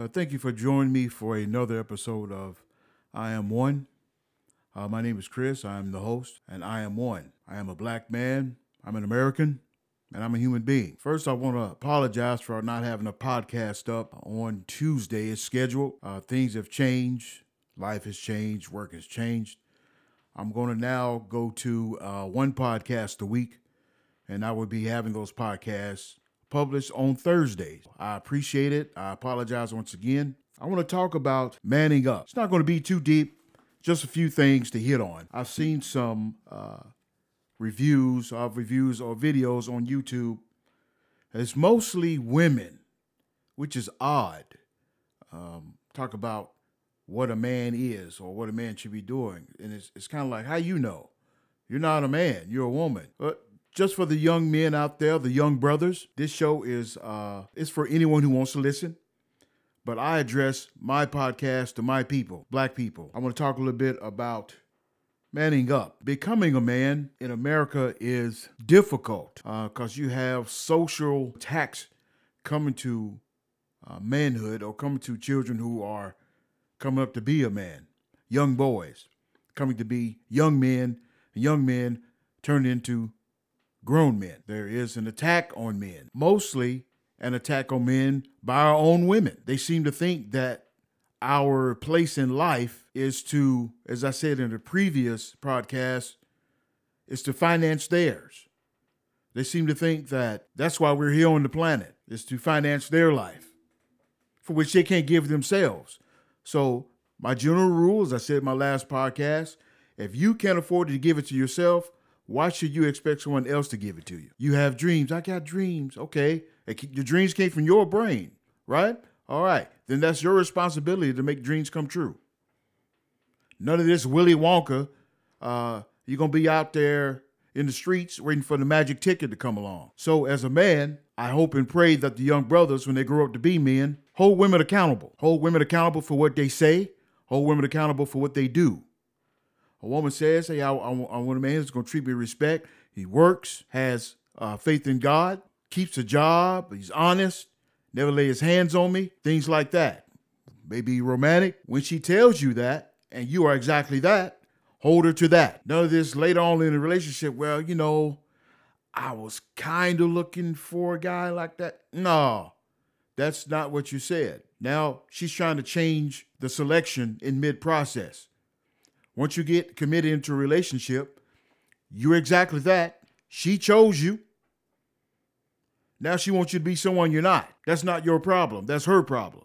Uh, thank you for joining me for another episode of I Am One. Uh, my name is Chris. I am the host, and I am one. I am a black man. I'm an American, and I'm a human being. First, I want to apologize for not having a podcast up on Tuesday as scheduled. Uh, things have changed. Life has changed. Work has changed. I'm going to now go to uh, one podcast a week, and I will be having those podcasts published on Thursdays. I appreciate it. I apologize once again. I want to talk about manning up. It's not going to be too deep, just a few things to hit on. I've seen some uh, reviews of reviews or videos on YouTube. It's mostly women, which is odd. Um, talk about what a man is or what a man should be doing. And it's, it's kind of like, how you know? You're not a man, you're a woman. But just for the young men out there, the young brothers, this show is uh, it's for anyone who wants to listen. But I address my podcast to my people, black people. I want to talk a little bit about manning up. Becoming a man in America is difficult because uh, you have social tax coming to uh, manhood or coming to children who are coming up to be a man, young boys coming to be young men, young men turned into grown men. There is an attack on men, mostly an attack on men by our own women. They seem to think that our place in life is to, as I said in the previous podcast, is to finance theirs. They seem to think that that's why we're here on the planet, is to finance their life, for which they can't give themselves. So, my general rule, as I said in my last podcast, if you can't afford to give it to yourself, why should you expect someone else to give it to you? You have dreams. I got dreams. Okay. Your dreams came from your brain, right? All right. Then that's your responsibility to make dreams come true. None of this Willy Wonka. Uh, you're going to be out there in the streets waiting for the magic ticket to come along. So, as a man, I hope and pray that the young brothers, when they grow up to be men, hold women accountable. Hold women accountable for what they say, hold women accountable for what they do. A woman says, Hey, I, I, I want a man who's going to treat me with respect. He works, has uh, faith in God, keeps a job, he's honest, never lay his hands on me, things like that. Maybe romantic. When she tells you that, and you are exactly that, hold her to that. None of this later on in the relationship, well, you know, I was kind of looking for a guy like that. No, that's not what you said. Now she's trying to change the selection in mid process. Once you get committed into a relationship, you're exactly that. She chose you. Now she wants you to be someone you're not. That's not your problem. That's her problem.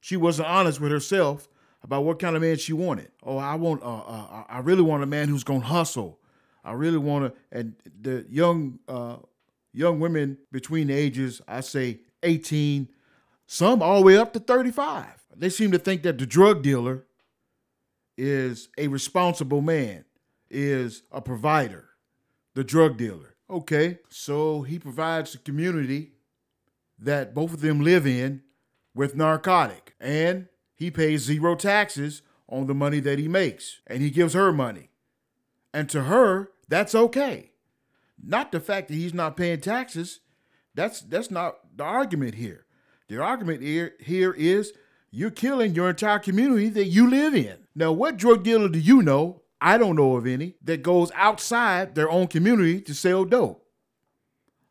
She wasn't honest with herself about what kind of man she wanted. Oh, I want, uh, uh, I really want a man who's gonna hustle. I really want to, and the young, uh, young women between the ages, I say 18, some all the way up to 35. They seem to think that the drug dealer is a responsible man, is a provider, the drug dealer. Okay, so he provides the community that both of them live in with narcotic, and he pays zero taxes on the money that he makes, and he gives her money. And to her, that's okay. Not the fact that he's not paying taxes. That's that's not the argument here. The argument here, here is you're killing your entire community that you live in. Now, what drug dealer do you know? I don't know of any that goes outside their own community to sell dope.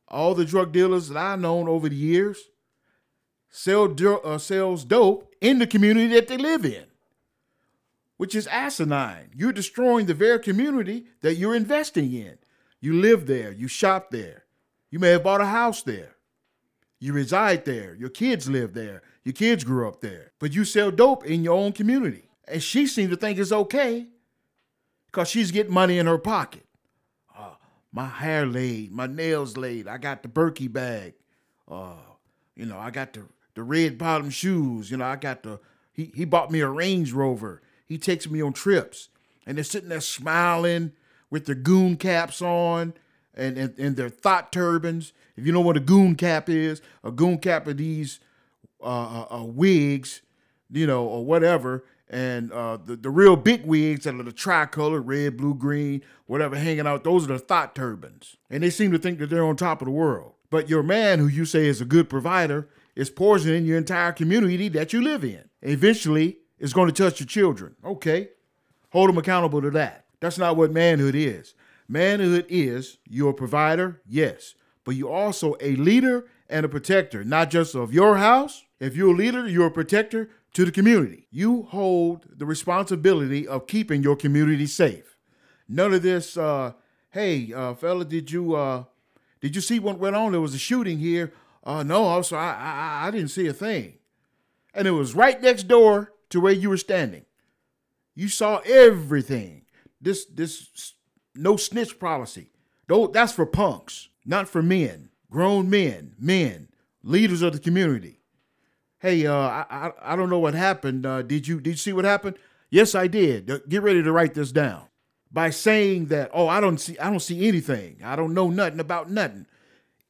All the drug dealers that I've known over the years sell uh, sells dope in the community that they live in, which is asinine. You're destroying the very community that you're investing in. You live there, you shop there, you may have bought a house there. You reside there. Your kids live there. Your kids grew up there. But you sell dope in your own community. And she seems to think it's okay because she's getting money in her pocket. Uh, my hair laid, my nails laid. I got the Berkey bag. Uh, you know, I got the, the red bottom shoes. You know, I got the, he, he bought me a Range Rover. He takes me on trips. And they're sitting there smiling with their goon caps on and, and, and their thought turbans. If you know what a goon cap is, a goon cap are these uh, uh, uh, wigs, you know, or whatever. And uh, the, the real big wigs that are the tricolor, red, blue, green, whatever, hanging out, those are the thought turbans. And they seem to think that they're on top of the world. But your man, who you say is a good provider, is poisoning your entire community that you live in. Eventually, it's going to touch your children. Okay. Hold them accountable to that. That's not what manhood is. Manhood is you're a provider, yes, but you're also a leader and a protector, not just of your house. If you're a leader, you're a protector to the community. You hold the responsibility of keeping your community safe. None of this, uh, hey, uh, fella, did you uh, did you see what went on? There was a shooting here. Uh, no, also I, I I didn't see a thing, and it was right next door to where you were standing. You saw everything. This this no snitch policy. Though that's for punks, not for men, grown men, men, leaders of the community. Hey, uh, I, I I don't know what happened. Uh, did you did you see what happened? Yes, I did. Get ready to write this down by saying that, oh, I don't see I don't see anything. I don't know nothing about nothing.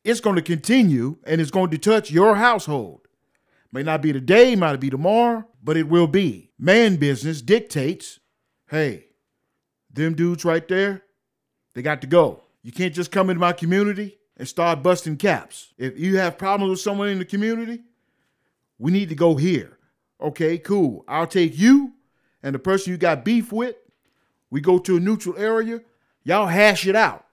It's going to continue and it's going to touch your household. May not be today, might be tomorrow, but it will be. Man business dictates, hey, them dudes right there, they got to go. You can't just come into my community and start busting caps. If you have problems with someone in the community, we need to go here. Okay, cool. I'll take you and the person you got beef with we go to a neutral area. Y'all hash it out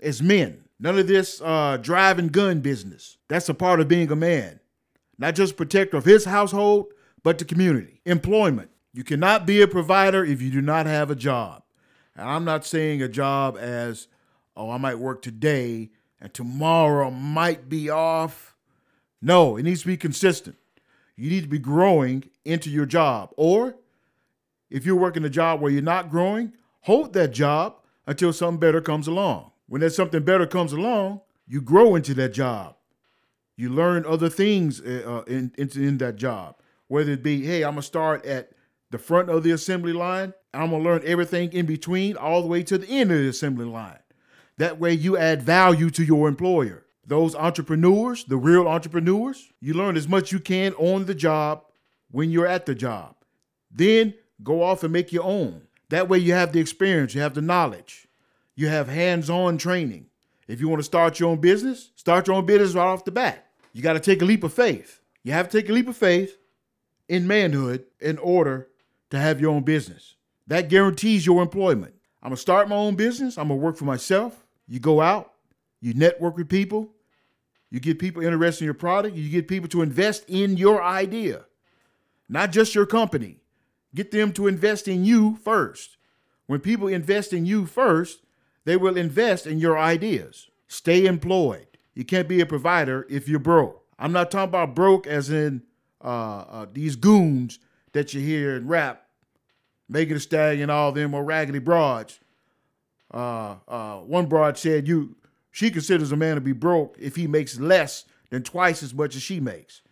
as men. None of this uh, driving gun business. That's a part of being a man. Not just protector of his household, but the community. Employment. You cannot be a provider if you do not have a job. And I'm not saying a job as, oh, I might work today and tomorrow might be off. No, it needs to be consistent. You need to be growing into your job. Or if you're working a job where you're not growing, hold that job until something better comes along. When there's something better comes along, you grow into that job. You learn other things uh, uh in, in, in that job, whether it be, hey, I'm gonna start at the front of the assembly line, I'm gonna learn everything in between, all the way to the end of the assembly line. That way, you add value to your employer. Those entrepreneurs, the real entrepreneurs, you learn as much you can on the job when you're at the job. Then Go off and make your own. That way you have the experience, you have the knowledge, you have hands-on training. If you want to start your own business, start your own business right off the bat. You got to take a leap of faith. You have to take a leap of faith in manhood in order to have your own business. That guarantees your employment. I'm going to start my own business. I'm going to work for myself. You go out, you network with people, you get people interested in your product, you get people to invest in your idea, not just your company. Get them to invest in you first. When people invest in you first, they will invest in your ideas. Stay employed. You can't be a provider if you're broke. I'm not talking about broke as in uh, uh, these goons that you hear in rap, Megan Thee Stallion, all them or raggedy broads. Uh, uh, one broad said you she considers a man to be broke if he makes less than twice as much as she makes.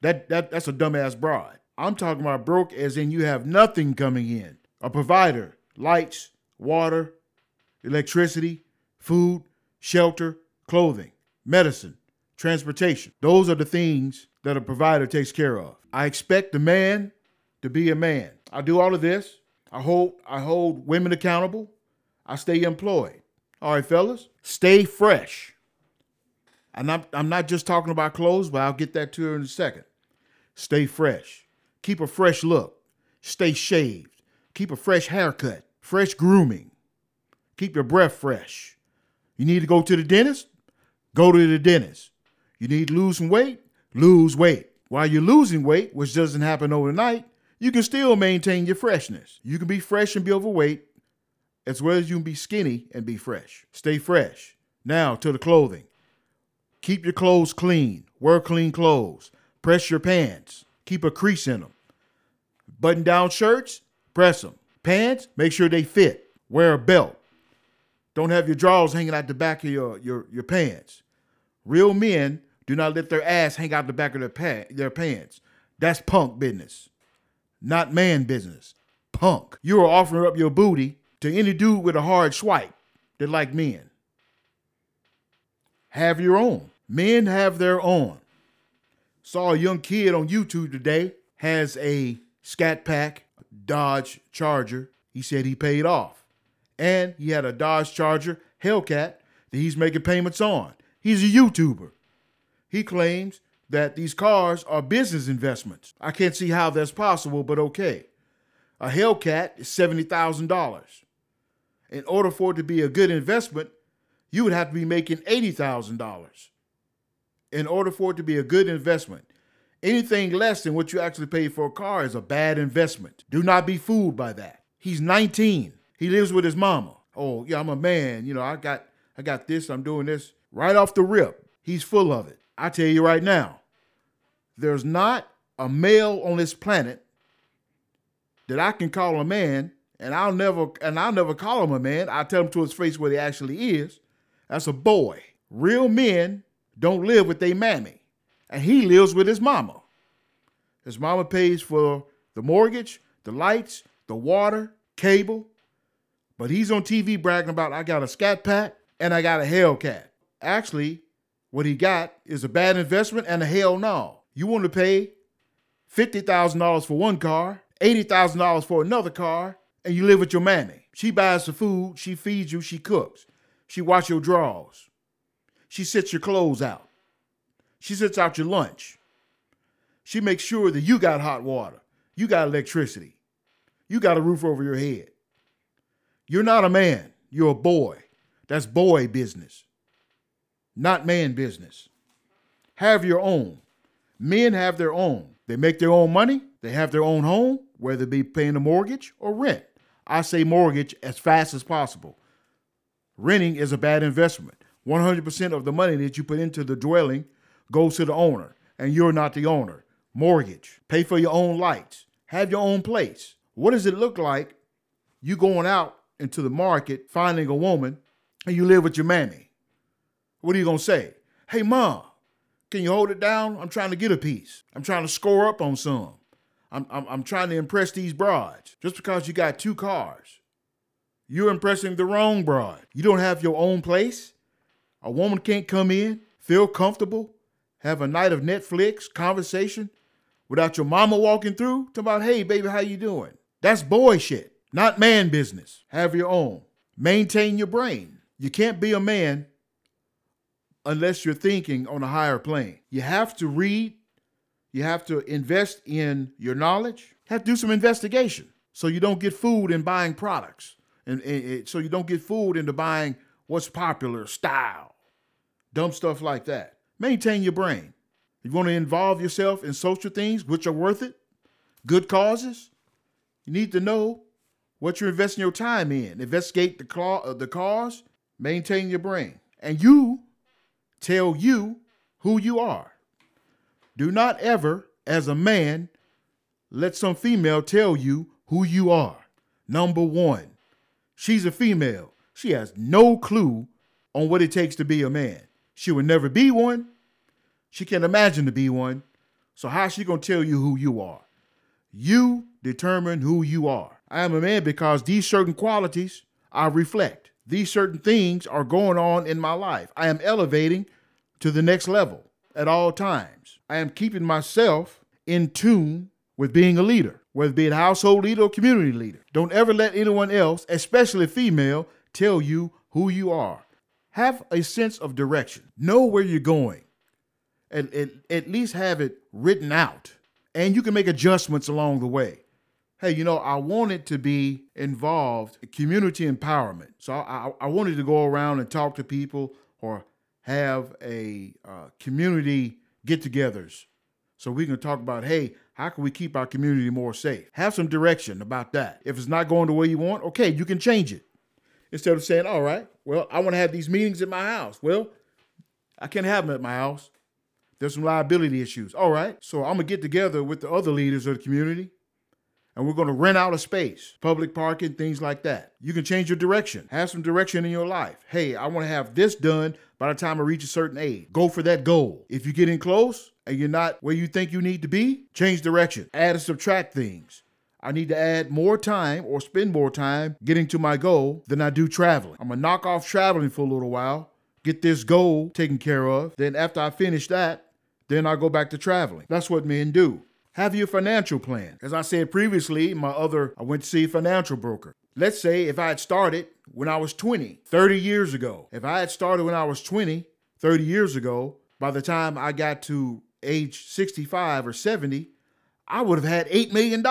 That that that's a dumbass broad. I'm talking about broke as in you have nothing coming in. A provider, lights, water, electricity, food, shelter, clothing, medicine, transportation. Those are the things that a provider takes care of. I expect the man to be a man. I do all of this. I hold I hold women accountable. I stay employed. All right, fellas, stay fresh. And I'm, I'm not just talking about clothes, but I'll get that to you in a second. Stay fresh. Keep a fresh look. Stay shaved. Keep a fresh haircut. Fresh grooming. Keep your breath fresh. You need to go to the dentist? Go to the dentist. You need to lose some weight? Lose weight. While you're losing weight, which doesn't happen overnight, you can still maintain your freshness. You can be fresh and be overweight, as well as you can be skinny and be fresh. Stay fresh. Now to the clothing. Keep your clothes clean. Wear clean clothes. Press your pants. Keep a crease in them. Button down shirts, press them. Pants, make sure they fit. Wear a belt. Don't have your drawers hanging out the back of your, your, your pants. Real men do not let their ass hang out the back of their, pa- their pants. That's punk business, not man business. Punk. You are offering up your booty to any dude with a hard swipe that like men. Have your own. Men have their own. Saw a young kid on YouTube today has a Scat Pack, Dodge Charger. He said he paid off. And he had a Dodge Charger Hellcat that he's making payments on. He's a YouTuber. He claims that these cars are business investments. I can't see how that's possible, but okay. A Hellcat is $70,000. In order for it to be a good investment, you would have to be making $80,000 in order for it to be a good investment. Anything less than what you actually pay for a car is a bad investment. Do not be fooled by that. He's 19. He lives with his mama. Oh, yeah, I'm a man. You know, I got I got this, I'm doing this. Right off the rip, he's full of it. I tell you right now, there's not a male on this planet that I can call a man, and I'll never and I'll never call him a man. I tell him to his face what he actually is. That's a boy. Real men don't live with their mammy, and he lives with his mama. His mama pays for the mortgage, the lights, the water, cable, but he's on TV bragging about I got a scat pack and I got a Hellcat. Actually, what he got is a bad investment and a hell no. You want to pay $50,000 for one car, $80,000 for another car, and you live with your mammy. She buys the food, she feeds you, she cooks. She washes your drawers. She sets your clothes out. She sets out your lunch. She makes sure that you got hot water, you got electricity, you got a roof over your head. You're not a man, you're a boy. That's boy business, not man business. Have your own. Men have their own. They make their own money, they have their own home, whether it be paying a mortgage or rent. I say mortgage as fast as possible. Renting is a bad investment. 100% of the money that you put into the dwelling goes to the owner, and you're not the owner. Mortgage, pay for your own lights, have your own place. What does it look like you going out into the market, finding a woman, and you live with your mammy? What are you going to say? Hey, mom, can you hold it down? I'm trying to get a piece. I'm trying to score up on some. I'm, I'm, I'm trying to impress these broads. Just because you got two cars, you're impressing the wrong broad. You don't have your own place. A woman can't come in, feel comfortable, have a night of Netflix conversation without your mama walking through, talking about, hey, baby, how you doing? That's boy shit, not man business. Have your own. Maintain your brain. You can't be a man unless you're thinking on a higher plane. You have to read, you have to invest in your knowledge, have to do some investigation so you don't get fooled in buying products. And, and, and so you don't get fooled into buying what's popular, style, dumb stuff like that. Maintain your brain. You want to involve yourself in social things which are worth it, good causes, you need to know what you're investing your time in. Investigate the, claw, uh, the cause, maintain your brain. And you tell you who you are. Do not ever, as a man, let some female tell you who you are. Number one, she's a female. She has no clue on what it takes to be a man. She will never be one. She can't imagine to be one. So how's she gonna tell you who you are? You determine who you are. I am a man because these certain qualities I reflect. These certain things are going on in my life. I am elevating to the next level at all times. I am keeping myself in tune with being a leader, whether it be a household leader or community leader. Don't ever let anyone else, especially female, tell you who you are. Have a sense of direction. Know where you're going. And at, at least have it written out. And you can make adjustments along the way. Hey, you know, I wanted to be involved in community empowerment. So I, I wanted to go around and talk to people or have a uh, community get-togethers. So we can talk about hey how can we keep our community more safe? Have some direction about that. If it's not going the way you want okay you can change it. Instead of saying all right well i want to have these meetings at my house. Well i can't have them at my house. There's some liability issues. All right so i'm gonna get together with the other leaders of the community and we're going to rent out a space, public parking, things like that. You can change your direction, have some direction in your life. Hey, I want to have this done by the time I reach a certain age. Go for that goal. If you're getting close and you're not where you think you need to be, change direction, add and subtract things. I need to add more time or spend more time getting to my goal than I do traveling. I'm to knock off traveling for a little while, get this goal taken care of. Then after I finish that, then I go back to traveling. That's what men do. Have your financial plan. As I said previously, my other, I went to see a financial broker. Let's say if I had started when I was 20, 30 years ago, if I had started when I was 20, 30 years ago, by the time I got to age 65 or 70, I would have had $8 million,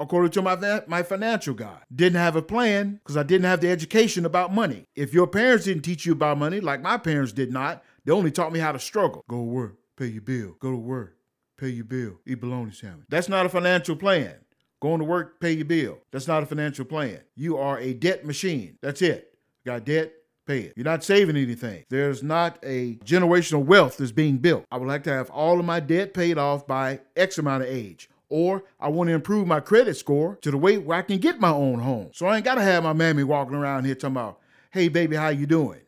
according to my, my financial guy. Didn't have a plan because I didn't have the education about money. If your parents didn't teach you about money, like my parents did not, they only taught me how to struggle. Go to work, pay your bill. Go to work, pay your bill. Eat bologna sandwich. That's not a financial plan. Going to work, pay your bill. That's not a financial plan. You are a debt machine. That's it. got debt, pay it. You're not saving anything. There's not a generational wealth that's being built. I would like to have all of my debt paid off by X amount of age. Or I want to improve my credit score to the way where I can get my own home. So I ain't gotta have my mammy walking around here talking about, hey baby, how you doing?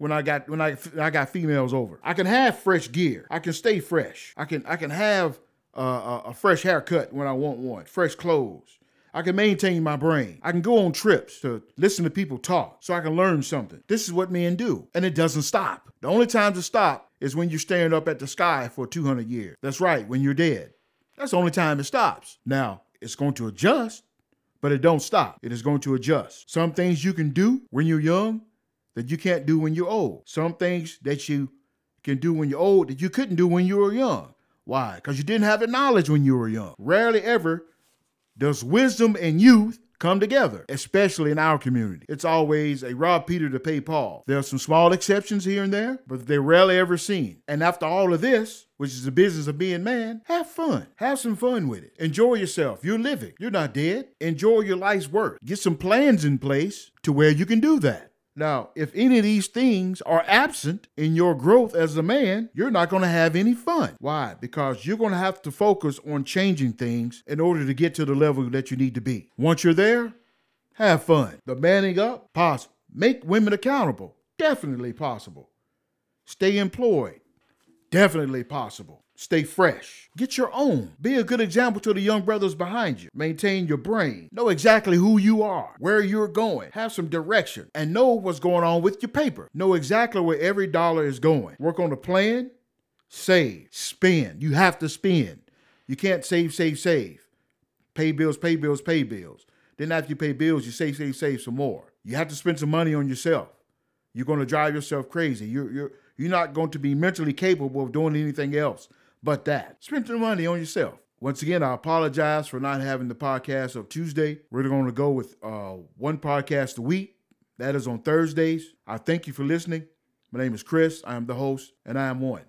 When I got when I I got females over. I can have fresh gear. I can stay fresh. I can I can have uh, a fresh haircut when I want one, fresh clothes. I can maintain my brain. I can go on trips to listen to people talk so I can learn something. This is what men do, and it doesn't stop. The only time to stop is when you're staring up at the sky for 200 years. That's right, when you're dead. That's the only time it stops. Now, it's going to adjust, but it don't stop. It is going to adjust. Some things you can do when you're young that you can't do when you're old. Some things that you can do when you're old that you couldn't do when you were young. Why? Because you didn't have the knowledge when you were young. Rarely ever does wisdom and youth come together, especially in our community. It's always a rob Peter to pay Paul. There are some small exceptions here and there, but they're rarely ever seen. And after all of this, which is the business of being man, have fun. Have some fun with it. Enjoy yourself. You're living. You're not dead. Enjoy your life's work. Get some plans in place to where you can do that. Now, if any of these things are absent in your growth as a man, you're not going to have any fun. Why? Because you're going to have to focus on changing things in order to get to the level that you need to be. Once you're there, have fun. The manning up, possible. Make women accountable, definitely possible. Stay employed, definitely possible. Stay fresh. Get your own. Be a good example to the young brothers behind you. Maintain your brain. Know exactly who you are, where you're going. Have some direction and know what's going on with your paper. Know exactly where every dollar is going. Work on a plan. Save. Spend. You have to spend. You can't save, save, save. Pay bills, pay bills, pay bills. Then after you pay bills, you save, save, save some more. You have to spend some money on yourself. You're going to drive yourself crazy. You're, you're, you're not going to be mentally capable of doing anything else but that. Spend the money on yourself. Once again, I apologize for not having the podcast of Tuesday. We're going to go with uh, one podcast a week. That is on Thursdays. I thank you for listening. My name is Chris. I am the host, and I am one.